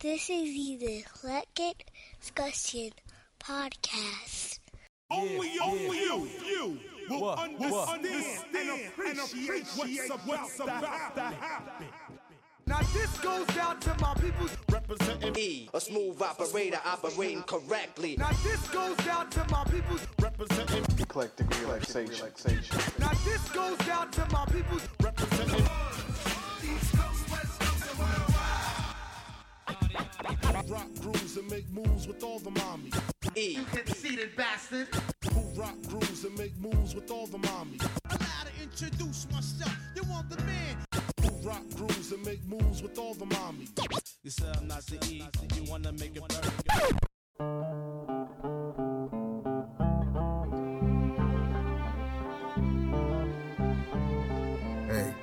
This is the Eclectik Discussion Podcast. Only, only you, you will What? understand, What? and appreciate what's about, what's about to happen. Now this goes out to my people. Representing, me, a smooth operator operating correctly. Now this goes out to my people. representing, eclectic relaxation. Now this goes out to my people. Make moves with all the mommies. E, Conceited bastard. Who rock grooves and make moves with all the mommies. Allow to introduce myself. You want the man? Who rock grooves and make moves with all the mommies. You said I'm not the E, you wanna make it burn. Hey,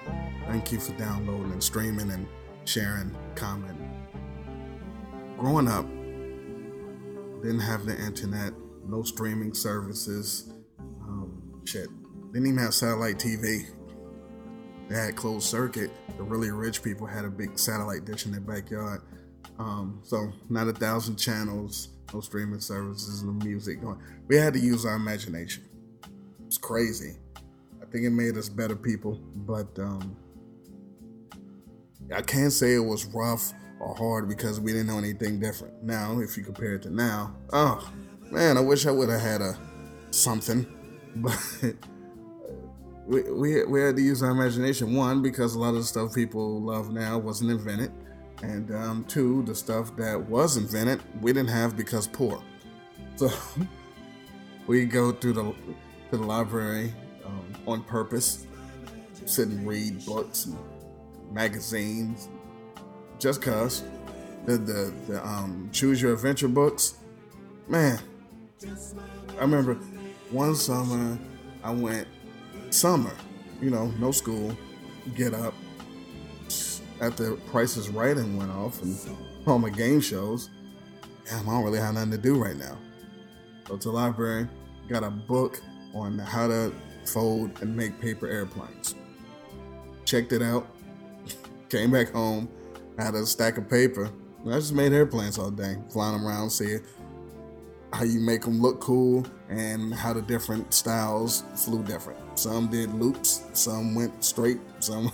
thank you for downloading and streaming and sharing, commenting. Growing up, didn't have the internet, no streaming services, um, shit. Didn't even have satellite TV. They had closed circuit. The really rich people had a big satellite dish in their backyard. Um, so not a thousand channels, no streaming services, no music going. We had to use our imagination. It's crazy. I think it made us better people, but um, I can't say it was rough or hard because we didn't know anything different. Now, if you compare it to now, oh man, I wish I would have had a something, but we, we we had to use our imagination. One, because a lot of the stuff people love now wasn't invented, and um, two, the stuff that was invented we didn't have because poor. So we go through the to the library um, on purpose, sit and read books and magazines, just cause the the, the um, choose your adventure books, man. I remember one summer I went summer, you know, no school, get up after Price is Right and went off and all my game shows. Damn, I don't really have nothing to do right now. Go to the library, got a book on how to fold and make paper airplanes. Checked it out, came back home, had a stack of paper. I just made airplanes all day, flying them around, see how you make them look cool and how the different styles flew different. Some did loops, some went straight, some.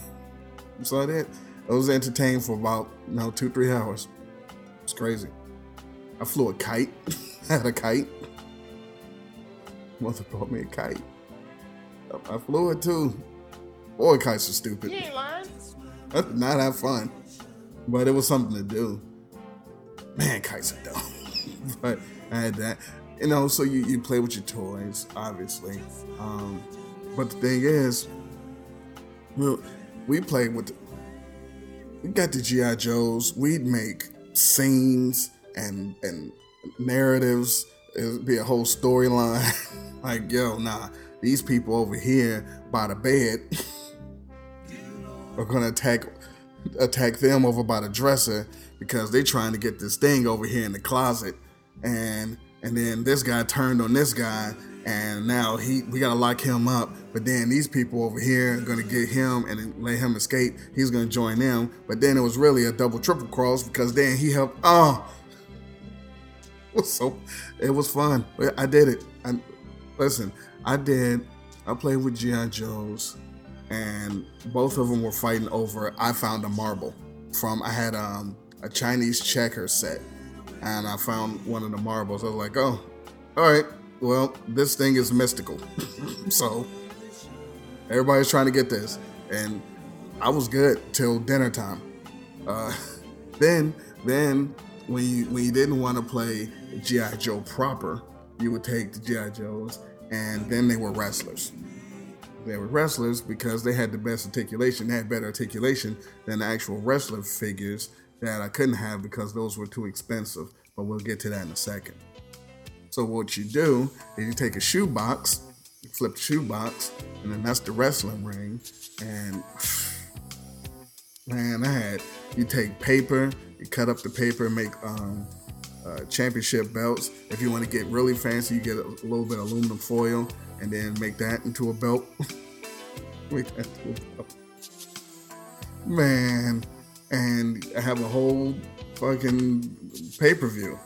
So I did. I was entertained for about you know two three hours. It's crazy. I flew a kite. had a kite. Mother brought me a kite. I flew it too. Boy, kites are stupid. You ain't lying. I did not have fun, but it was something to do. Man, kites are dumb. but I had that. You know, so you, you play with your toys, obviously. Um, but the thing is, we, we played with, we got the G.I. Joes. We'd make scenes and, and narratives. It'd be a whole storyline. like, yo, nah, these people over here by the bed are gonna attack attack them over by the dresser because they're trying to get this thing over here in the closet. And and then this guy turned on this guy and now he we gotta lock him up. But then these people over here are gonna get him and let him escape. He's gonna join them. But then it was really a double triple cross because then he helped oh! So it was fun. I did it. I, listen i did i played with gi joes and both of them were fighting over i found a marble from i had um, a chinese checker set and i found one of the marbles. I was like oh all right well this thing is mystical. So everybody's trying to get this and i was good till dinner time. Uh, then then when you when you didn't want to play gi joe proper you would take the gi joes and then they were wrestlers they were wrestlers because they had the best articulation. They had better articulation than the actual wrestler figures that I couldn't have because those were too expensive. But we'll get to that in a second. So what you do is you take a shoebox, flip the shoebox, and then that's the wrestling ring. And man, I had you take paper, you cut up the paper, make um, uh, championship belts. If you want to get really fancy, you get a little bit of aluminum foil and then make that into a belt. make that into a belt. man, and I have a whole fucking pay per view,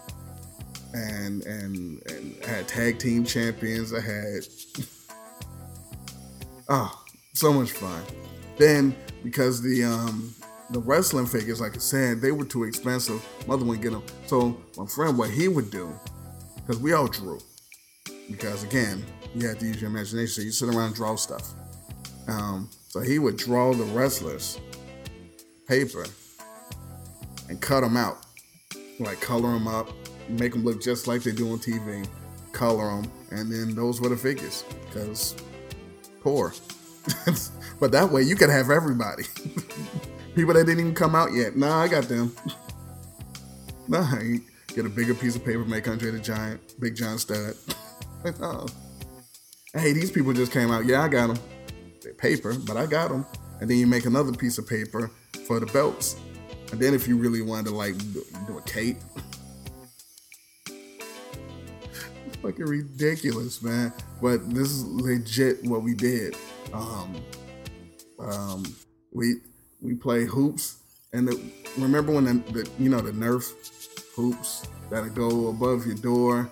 and and and I had tag team champions. I had oh, so much fun. Then because the um the wrestling figures, like I said, they were too expensive. Mother wouldn't get them. So my friend, what he would do, because we all drew, because again, you have to use your imagination. So you sit around and draw stuff. Um, so he would draw the wrestlers paper and cut them out, like color them up, make them look just like they do on TV, color them, and then those were the figures. Because poor, but that way you could have everybody. People that didn't even come out yet. Nah, I got them. nah, I get a bigger piece of paper, make Andre the Giant, Big John Studd. oh. Hey, these people just came out. Yeah, I got them. They're paper, but I got them. And then you make another piece of paper for the belts. And then if you really wanted to like do, a cape, fucking ridiculous, man. But this is legit what we did. Um, um, we we play hoops, and the, remember when the, the you know the Nerf hoops that go above your door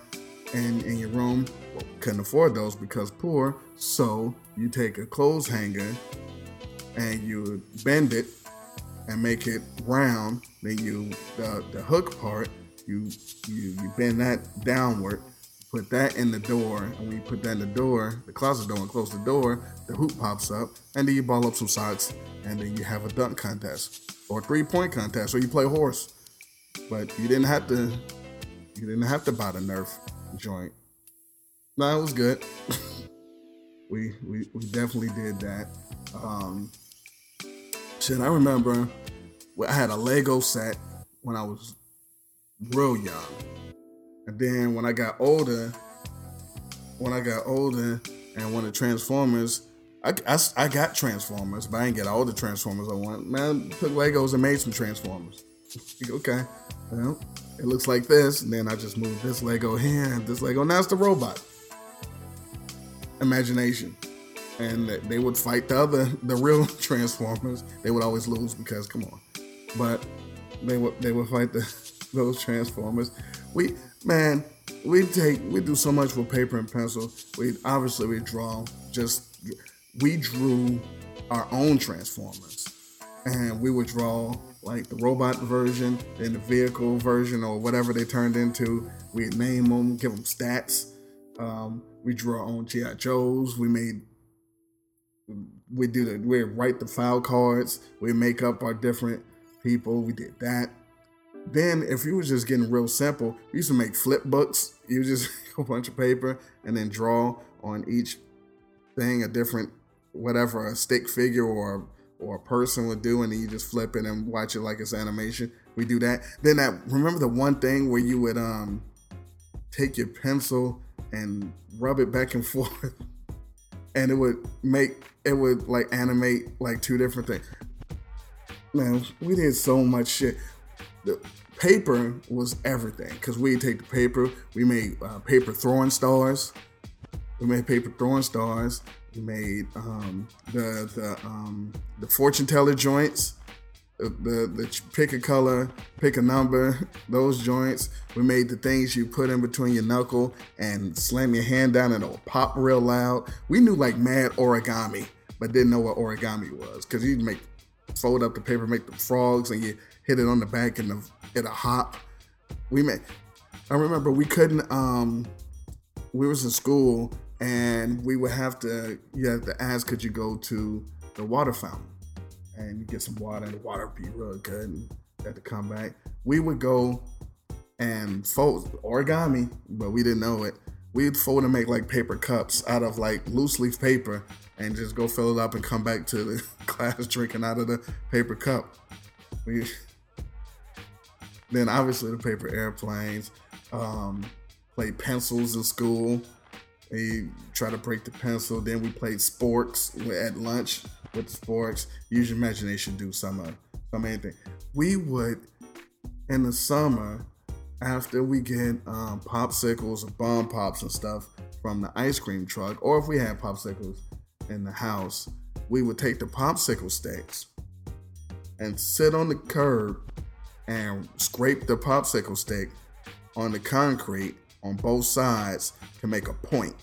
and in your room. Well, couldn't afford those because poor. So you take a clothes hanger and you bend it and make it round. Then you the, the hook part you you you bend that downward. Put that in the door, and when you put that in the door, the closet door, and close the door, the hoop pops up, and then you ball up some socks, and then you have a dunk contest or three point contest, or you play horse. But you didn't have to, you didn't have to buy the Nerf joint. No, it was good. we, we we definitely did that. Um, shit, I remember I had a Lego set when I was real young, and then when I got older, when I got older, and when the Transformers, I, I, I got Transformers, but I didn't get all the Transformers I want. Man, I took Legos and made some Transformers. okay, well, it looks like this, and then I just moved this Lego here and this Lego. Now it's the robot. Imagination. And they would fight the other, the real Transformers. They would always lose because, come on. But they would they would fight the those Transformers. We man, we take we do so much with paper and pencil. We obviously we draw just we drew our own Transformers, and we would draw like the robot version, then the vehicle version, or whatever they turned into. We'd name them, give them stats. Um, we drew our own GI Joes. We made we do the we write the file cards. We make up our different people. We did that. Then, if you was just getting real simple, we used to make flip books. You just a bunch of paper and then draw on each thing a different whatever a stick figure or or a person would do, and then you just flip it and watch it like it's animation. We do that. Then that remember the one thing where you would um take your pencil and rub it back and forth, and it would make it would like animate like two different things. Man, we did so much shit. The paper was everything because we take the paper, we made uh, paper throwing stars, we made paper throwing stars, we made um, the the um, the fortune teller joints, the, the the pick a color, pick a number, those joints. We made the things you put in between your knuckle and slam your hand down and it'll pop real loud. We knew like mad origami, but didn't know what origami was because you'd make fold up the paper, make the frogs, and you hit it on the back and the, it'll hop. We made. I remember we couldn't. Um, we was in school and we would have to you have to ask could you go to the water fountain and get some water and the water be real good and had to come back we would go and fold origami but we didn't know it we'd fold and make like paper cups out of like loose leaf paper and just go fill it up and come back to the class drinking out of the paper cup we then obviously the paper airplanes um, played pencils in school he tried to break the pencil. Then we played sports at lunch with sports. Use your imagination, do some uh, some anything. We would in the summer after we get um, popsicles or bomb pops and stuff from the ice cream truck, or if we had popsicles in the house, we would take the popsicle sticks and sit on the curb and scrape the popsicle stick on the concrete on both sides to make a point.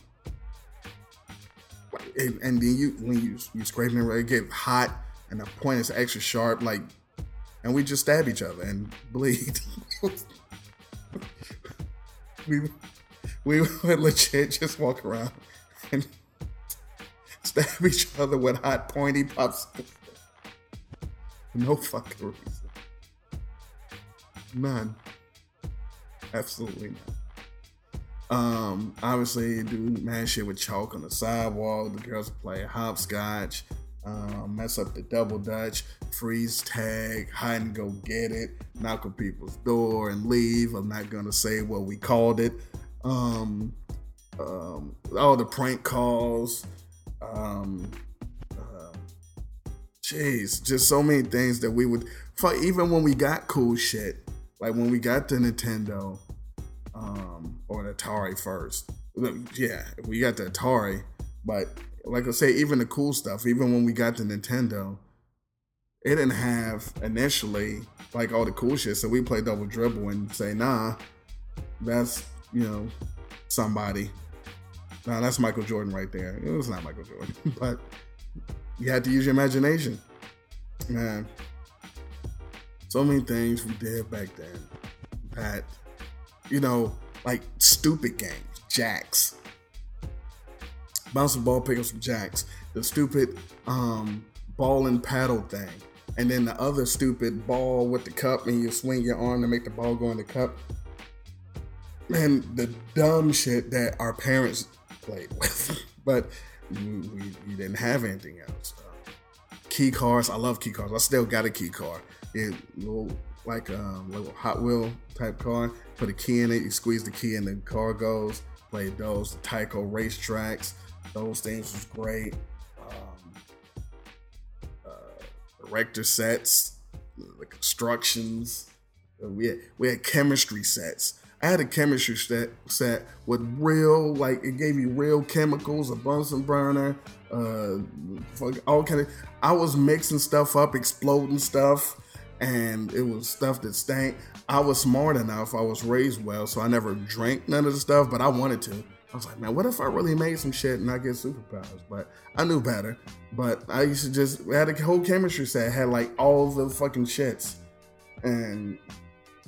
And, and then you when you you scrape it, it get hot and the point is extra sharp, like, and we just stab each other and bleed. we we would legit just walk around and stab each other with hot pointy popsicles. No fucking reason. None. Absolutely none. Um, obviously, do mad shit with chalk on the sidewalk. The girls play hopscotch, um, mess up the double dutch, freeze tag, hide and go get it, knock on people's door and leave. I'm not gonna say what we called it. Um, um, all the prank calls. Um, uh, jeez, just so many things that we would. Fuck, even when we got cool shit, like when we got the Nintendo um, or the Atari first. Yeah, we got the Atari, but like I say, even the cool stuff, even when we got the Nintendo, it didn't have initially like all the cool shit. So we play double dribble and say, nah, that's you know somebody. Nah, that's Michael Jordan right there. It was not Michael Jordan, but you had to use your imagination, man. So many things we did back then that you know, like stupid games, jacks. bouncing ball, pick up some jacks. The stupid um, ball and paddle thing. And then the other stupid ball with the cup and you swing your arm to make the ball go in the cup. Man, the dumb shit that our parents played with. but we, we, we, didn't have anything else. Uh, key cards, I love key cards. I still got a key car. It little like um little Hot Wheel type car. Put a key in it, you squeeze the key and the car goes. Played those, the Tyco racetracks. Those things was great. Um, uh, erector sets, the constructions. We had, we had chemistry sets. I had a chemistry set set with real, like it gave me real chemicals, a Bunsen burner, uh, all kind of. I was mixing stuff up, exploding stuff and it was stuff that stank. I was smart enough. I was raised well, so I never drank none of the stuff, but I wanted to. I was like, man, what if I really made some shit and I get superpowers? But I knew better. But I used to just had a whole chemistry set, had like all the fucking shits, and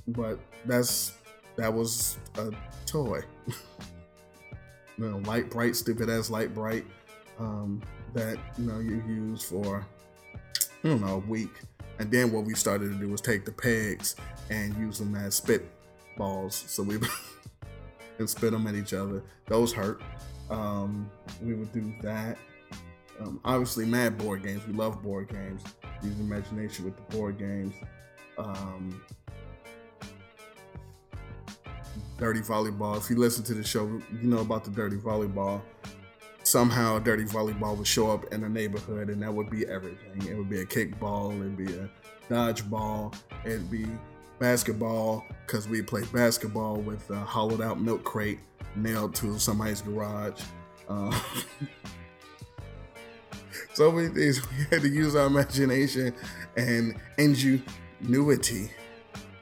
but that's that was a toy. you know, Lite-Brite, stupid ass Lite-Brite um, that you know you use for I don't know a week and then what we started to do was take the pegs and use them as spit balls. So we and spit them at each other. Those hurt. Um, we would do that. Um, obviously, mad board games. We love board games. Use imagination with the board games. Um, dirty volleyball. If you listen to the show, you know about the dirty volleyball somehow dirty volleyball would show up in the neighborhood and that would be everything. It would be a kickball, it'd be a dodgeball, it'd be basketball because we play basketball with a hollowed out milk crate nailed to somebody's garage. Uh, so many things we had to use our imagination and ingenuity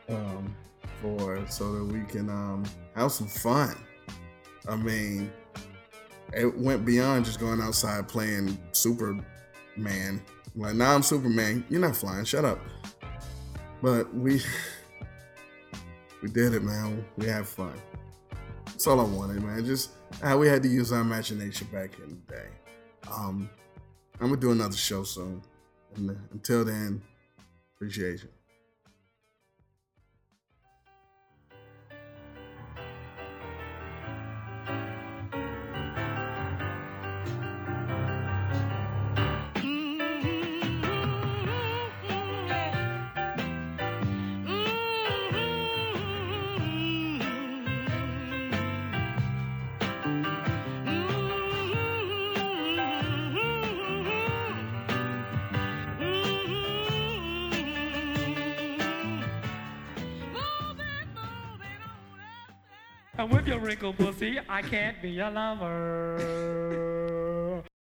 um, for so that we can um, have some fun. I mean, it went beyond just going outside playing Superman. Like, now I'm Superman. You're not flying. Shut up. But we we did it, man. We had fun. That's all I wanted, man. Just how we had to use our imagination back in the day. Um, I'm gonna do another show soon. And until then, appreciation. And with your wrinkled pussy, I can't be your lover.